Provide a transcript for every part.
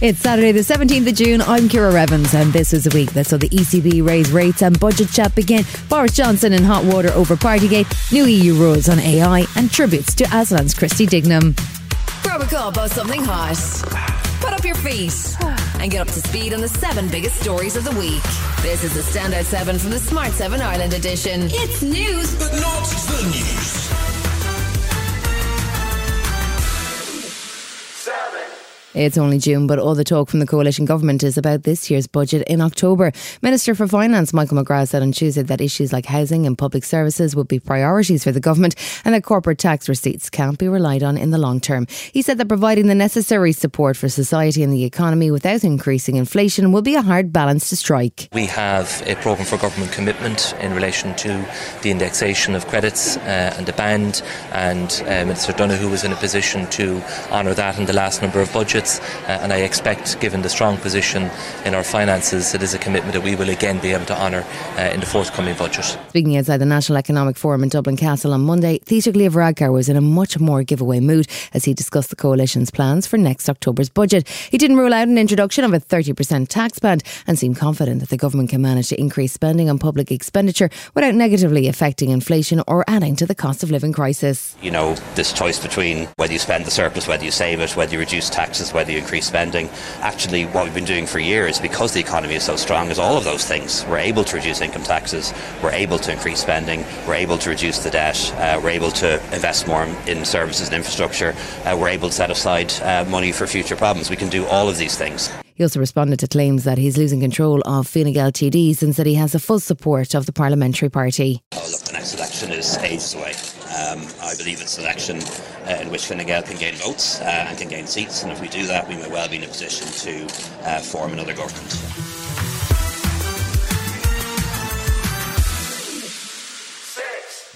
It's Saturday, the 17th of June. I'm Ciara Revins, and this is a week that saw the ECB raise rates and budget chat begin. Boris Johnson in hot water over Partygate, new EU rules on AI, and tributes to Aslan's Christy Dignam. Grab a cup of something hot. Put up your feet and get up to speed on the seven biggest stories of the week. This is the Standout 7 from the Smart 7 Ireland edition. It's news, but not the news. It's only June, but all the talk from the coalition government is about this year's budget in October. Minister for Finance Michael McGrath said on Tuesday that issues like housing and public services would be priorities for the government and that corporate tax receipts can't be relied on in the long term. He said that providing the necessary support for society and the economy without increasing inflation will be a hard balance to strike. We have a programme for government commitment in relation to the indexation of credits uh, and the band, and uh, Minister Donohoe was in a position to honour that in the last number of budgets uh, and I expect, given the strong position in our finances, it is a commitment that we will again be able to honour uh, in the forthcoming budget. Speaking outside the National Economic Forum in Dublin Castle on Monday, Taoiseach Leo Varadkar was in a much more giveaway mood as he discussed the coalition's plans for next October's budget. He didn't rule out an introduction of a 30% tax band and seemed confident that the government can manage to increase spending on public expenditure without negatively affecting inflation or adding to the cost of living crisis. You know, this choice between whether you spend the surplus, whether you save it, whether you reduce taxes, whether you increase spending. Actually, what we've been doing for years, because the economy is so strong, is all of those things. We're able to reduce income taxes, we're able to increase spending, we're able to reduce the debt, uh, we're able to invest more in services and infrastructure, uh, we're able to set aside uh, money for future problems. We can do all of these things. He also responded to claims that he's losing control of Fine Gael TDs and said he has the full support of the parliamentary party. Oh, look, the next election is ages away. Um, I believe it's an election uh, in which Fine Gael can gain votes uh, and can gain seats, and if we do that, we may well be in a position to uh, form another government.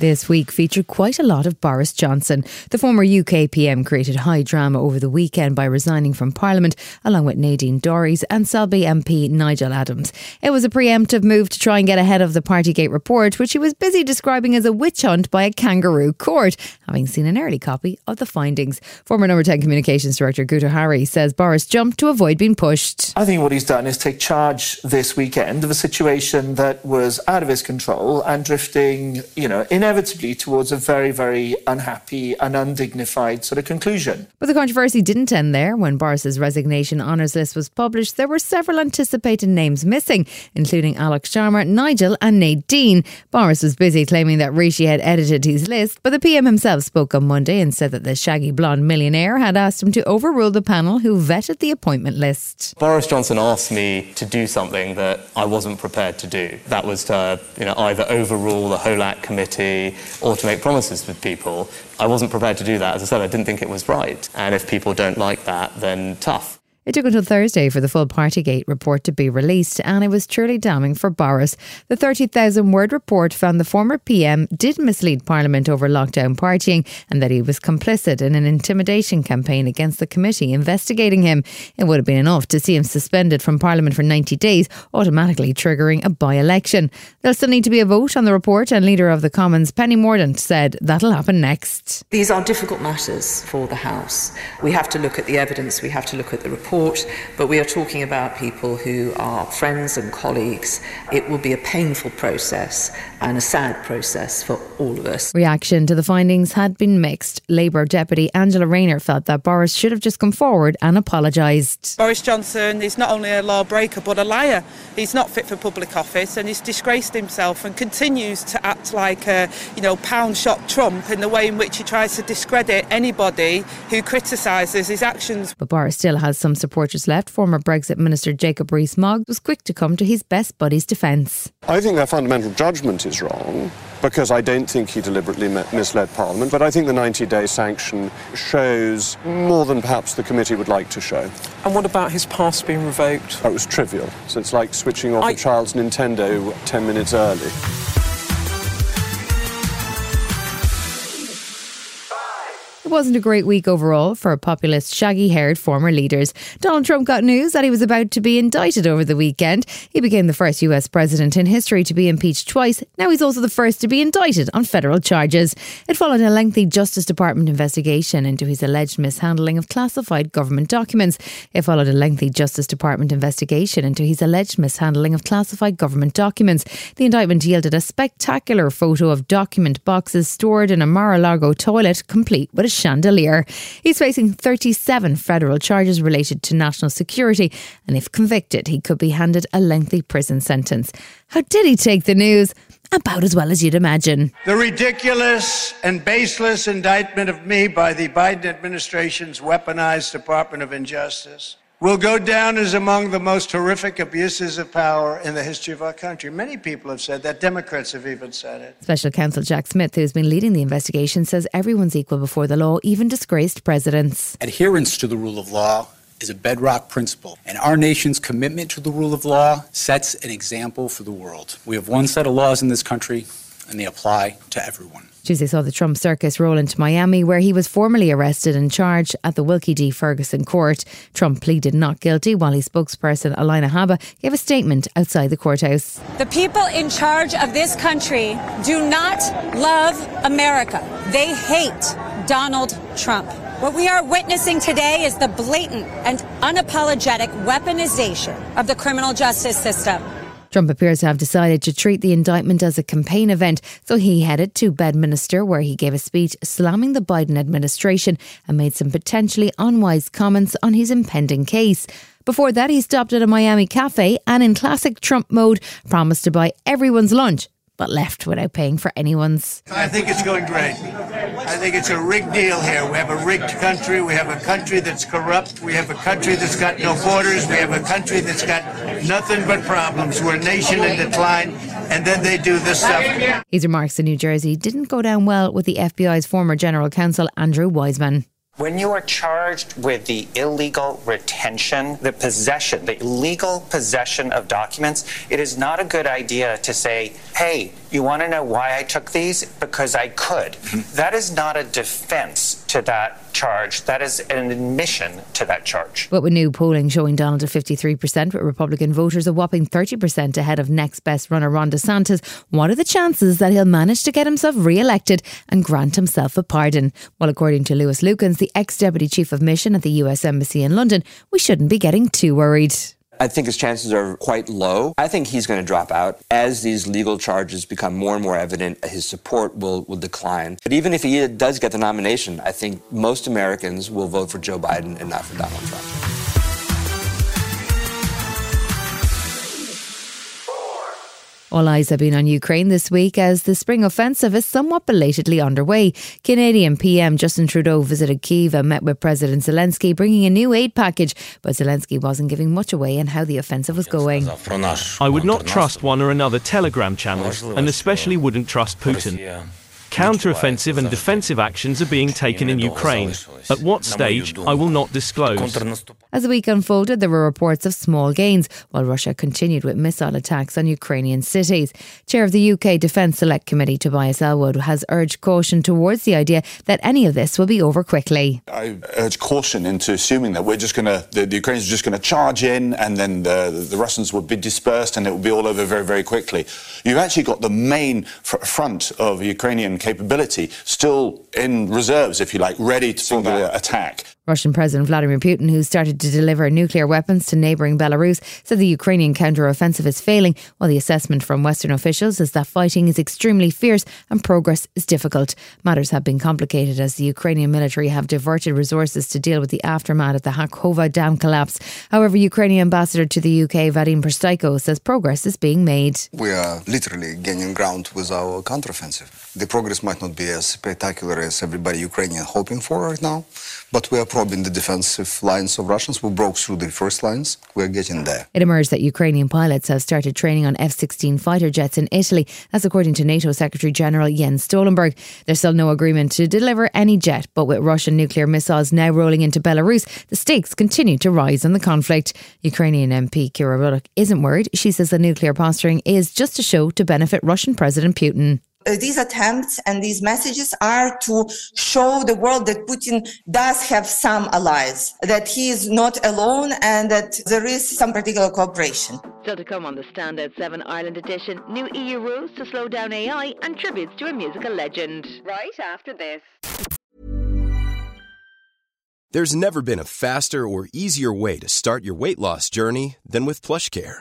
This week featured quite a lot of Boris Johnson. The former UK PM created high drama over the weekend by resigning from Parliament, along with Nadine Dorries and Selby MP Nigel Adams. It was a preemptive move to try and get ahead of the Partygate report, which he was busy describing as a witch hunt by a kangaroo court, having seen an early copy of the findings. Former Number 10 Communications Director Harri says Boris jumped to avoid being pushed. I think what he's done is take charge this weekend of a situation that was out of his control and drifting, you know, in inevitably towards a very, very unhappy and undignified sort of conclusion. But the controversy didn't end there. When Boris's resignation honours list was published, there were several anticipated names missing, including Alok Sharma, Nigel, and Nadine. Boris was busy claiming that Rishi had edited his list, but the PM himself spoke on Monday and said that the shaggy blonde millionaire had asked him to overrule the panel who vetted the appointment list. Boris Johnson asked me to do something that I wasn't prepared to do. That was to, you know, either overrule the HOLAC committee or to make promises with people. I wasn't prepared to do that. As I said, I didn't think it was right. And if people don't like that, then tough. It took until Thursday for the full Partygate report to be released, and it was truly damning for Boris. The 30,000 word report found the former PM did mislead Parliament over lockdown partying and that he was complicit in an intimidation campaign against the committee investigating him. It would have been enough to see him suspended from Parliament for 90 days, automatically triggering a by election. There'll still need to be a vote on the report, and Leader of the Commons, Penny Mordaunt, said that'll happen next. These are difficult matters for the House. We have to look at the evidence, we have to look at the report support, but we are talking about people who are friends and colleagues. It will be a painful process and a sad process for all of us. Reaction to the findings had been mixed. Labour Deputy Angela Rayner felt that Boris should have just come forward and apologised. Boris Johnson is not only a lawbreaker but a liar. He's not fit for public office and he's disgraced himself and continues to act like a you know pound shot Trump in the way in which he tries to discredit anybody who criticises his actions. But Boris still has some supporters left. Former Brexit Minister Jacob Rees-Mogg was quick to come to his best buddy's defence. I think their fundamental judgment is wrong because I don't think he deliberately misled Parliament. But I think the 90 day sanction shows more than perhaps the committee would like to show. And what about his pass being revoked? That was trivial. So it's like switching off I... a child's Nintendo 10 minutes early. Wasn't a great week overall for populist, shaggy haired former leaders. Donald Trump got news that he was about to be indicted over the weekend. He became the first US president in history to be impeached twice. Now he's also the first to be indicted on federal charges. It followed a lengthy Justice Department investigation into his alleged mishandling of classified government documents. It followed a lengthy Justice Department investigation into his alleged mishandling of classified government documents. The indictment yielded a spectacular photo of document boxes stored in a Mar a Lago toilet, complete with a chandelier. He's facing 37 federal charges related to national security, and if convicted, he could be handed a lengthy prison sentence. How did he take the news? About as well as you'd imagine. The ridiculous and baseless indictment of me by the Biden administration's weaponized Department of Injustice will go down as among the most horrific abuses of power in the history of our country. Many people have said that. Democrats have even said it. Special counsel Jack Smith, who's been leading the investigation, says everyone's equal before the law, even disgraced presidents. Adherence to the rule of law is a bedrock principle, and our nation's commitment to the rule of law sets an example for the world. We have one set of laws in this country, and they apply to everyone. Tuesday saw the Trump circus roll into Miami, where he was formally arrested and charged at the Wilkie D. Ferguson court. Trump pleaded not guilty, while his spokesperson, Alina Habba, gave a statement outside the courthouse. The people in charge of this country do not love America. They hate Donald Trump. What we are witnessing today is the blatant and unapologetic weaponization of the criminal justice system. Trump appears to have decided to treat the indictment as a campaign event, so he headed to Bedminster, where he gave a speech slamming the Biden administration and made some potentially unwise comments on his impending case. Before that, he stopped at a Miami cafe and, in classic Trump mode, promised to buy everyone's lunch but left without paying for anyone's. I think it's going great. I think it's a rigged deal here. We have a rigged country. We have a country that's corrupt. We have a country that's got no borders. We have a country that's got nothing but problems. We're a nation in decline. And then they do this stuff. His remarks in New Jersey didn't go down well with the FBI's former general counsel, Andrew Weissmann. When you are charged with the illegal retention, the possession, the illegal possession of documents, it is not a good idea to say, hey, you want to know why I took these? Because I could. Mm-hmm. That is not a defense to that charge. That is an admission to that charge. But with new polling showing Donald at 53%, with Republican voters a whopping 30% ahead of next best runner Ron DeSantis, what are the chances that he'll manage to get himself re elected and grant himself a pardon? Well, according to Lewis Lukens, the ex deputy chief of mission at the US Embassy in London, we shouldn't be getting too worried. I think his chances are quite low. I think he's going to drop out. As these legal charges become more and more evident, his support will, will decline. But even if he does get the nomination, I think most Americans will vote for Joe Biden and not for Donald Trump. All eyes have been on Ukraine this week as the spring offensive is somewhat belatedly underway. Canadian PM Justin Trudeau visited Kiev and met with President Zelensky, bringing a new aid package, but Zelensky wasn't giving much away on how the offensive was going. I would not trust one or another telegram channel, and especially wouldn't trust Putin. Counter-offensive and defensive actions are being taken in Ukraine. At what stage, I will not disclose. As the week unfolded, there were reports of small gains, while Russia continued with missile attacks on Ukrainian cities. Chair of the UK Defence Select Committee, Tobias Ellwood, has urged caution towards the idea that any of this will be over quickly. I urge caution into assuming that we're just going to, the, the, Ukrainians are just going to charge in and then the, the Russians will be dispersed and it will be all over very, very quickly. You've actually got the main fr- front of Ukrainian capability still in reserves, if you like, ready to for the attack. Russian President Vladimir Putin, who started to deliver nuclear weapons to neighbouring Belarus, said the Ukrainian counter-offensive is failing, while the assessment from Western officials is that fighting is extremely fierce and progress is difficult. Matters have been complicated as the Ukrainian military have diverted resources to deal with the aftermath of the Kakhovka dam collapse. However, Ukrainian ambassador to the UK, Vadim Prystaiko, says progress is being made. We are literally gaining ground with our counteroffensive. The progress might not be as spectacular as everybody Ukrainian hoping for right now, but we are probing the defensive lines of Russians. We broke through the first lines. We're getting there. It emerged that Ukrainian pilots have started training on F 16 fighter jets in Italy. That's according to NATO Secretary General Jens Stoltenberg. There's still no agreement to deliver any jet, but with Russian nuclear missiles now rolling into Belarus, the stakes continue to rise in the conflict. Ukrainian MP Kira Rudik isn't worried. She says the nuclear posturing is just a show to benefit Russian President Putin. Uh, these attempts and these messages are to show the world that Putin does have some allies, that he is not alone, and that there is some particular cooperation. Still to come on the Standout 7 Ireland edition, new EU rules to slow down AI and tributes to a musical legend. Right after this. There's never been a faster or easier way to start your weight loss journey than with PlushCare.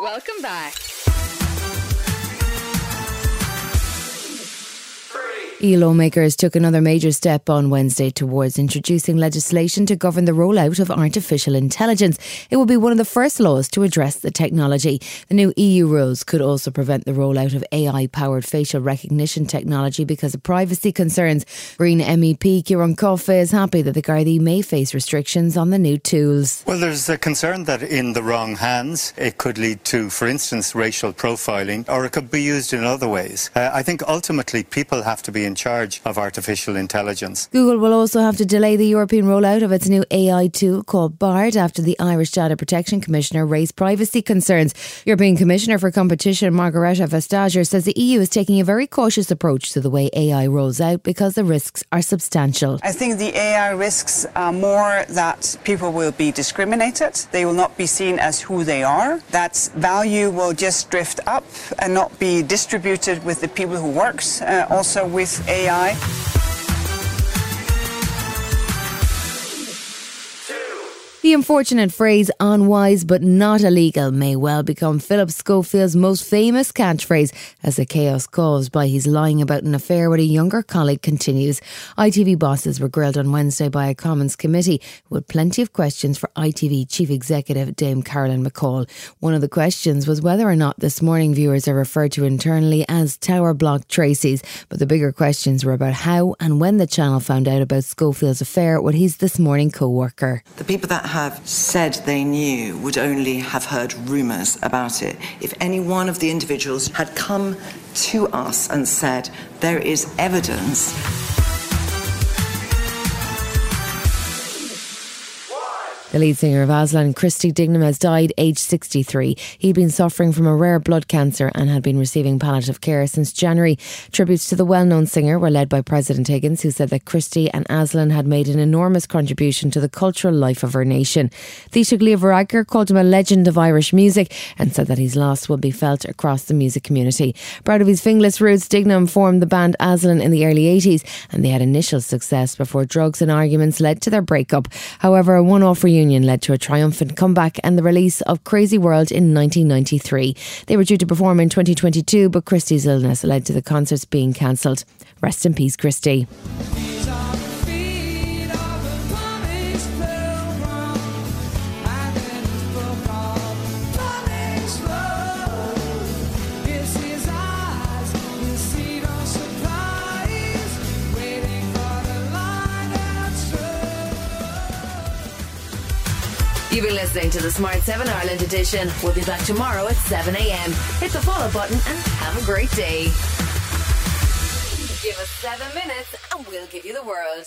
Welcome back. EU lawmakers took another major step on Wednesday towards introducing legislation to govern the rollout of artificial intelligence. It will be one of the first laws to address the technology. The new EU rules could also prevent the rollout of AI powered facial recognition technology because of privacy concerns. Green MEP Ciarán Cuffe is happy that the Gardaí may face restrictions on the new tools. Well, there's a concern that in the wrong hands, it could lead to, for instance, racial profiling, or it could be used in other ways. Uh, I think ultimately people have to be in charge of artificial intelligence. Google will also have to delay the European rollout of its new AI tool called BARD after the Irish Data Protection Commissioner raised privacy concerns. European Commissioner for Competition Margrethe Vestager says the EU is taking a very cautious approach to the way AI rolls out because the risks are substantial. I think the AI risks are more that people will be discriminated. They will not be seen as who they are. That value will just drift up and not be distributed with the people who works uh, also with AI. The unfortunate phrase unwise but not illegal may well become Philip Schofield's most famous catchphrase as the chaos caused by his lying about an affair with a younger colleague continues. ITV bosses were grilled on Wednesday by a Commons committee with plenty of questions for ITV Chief Executive Dame Carolyn McCall. One of the questions was whether or not this morning viewers are referred to internally as Tower Block Tracy's, but the bigger questions were about how and when the channel found out about Schofield's affair with his this morning co worker. The people that have said they knew would only have heard rumours about it. If any one of the individuals had come to us and said, there is evidence. The lead singer of Aslan, Christy Dignam, has died aged 63. He'd been suffering from a rare blood cancer and had been receiving palliative care since January. Tributes to the well known singer were led by President Higgins, who said that Christy and Aslan had made an enormous contribution to the cultural life of our nation. Taoiseach Leo Varadkar called him a legend of Irish music and said that his loss will be felt across the music community. Proud of his Finglas roots, Dignam formed the band Aslan in the early 80s and they had initial success before drugs and arguments led to their breakup. However, a one off reunion led to a triumphant comeback and the release of Crazy World in 1993. They were due to perform in 2022, but Christy's illness led to the concerts being cancelled. Rest in peace, Christie. Listening to the Smart 7 Ireland edition. We'll be back tomorrow at 7 a.m. Hit the follow button and have a great day. Give us seven minutes and we'll give you the world.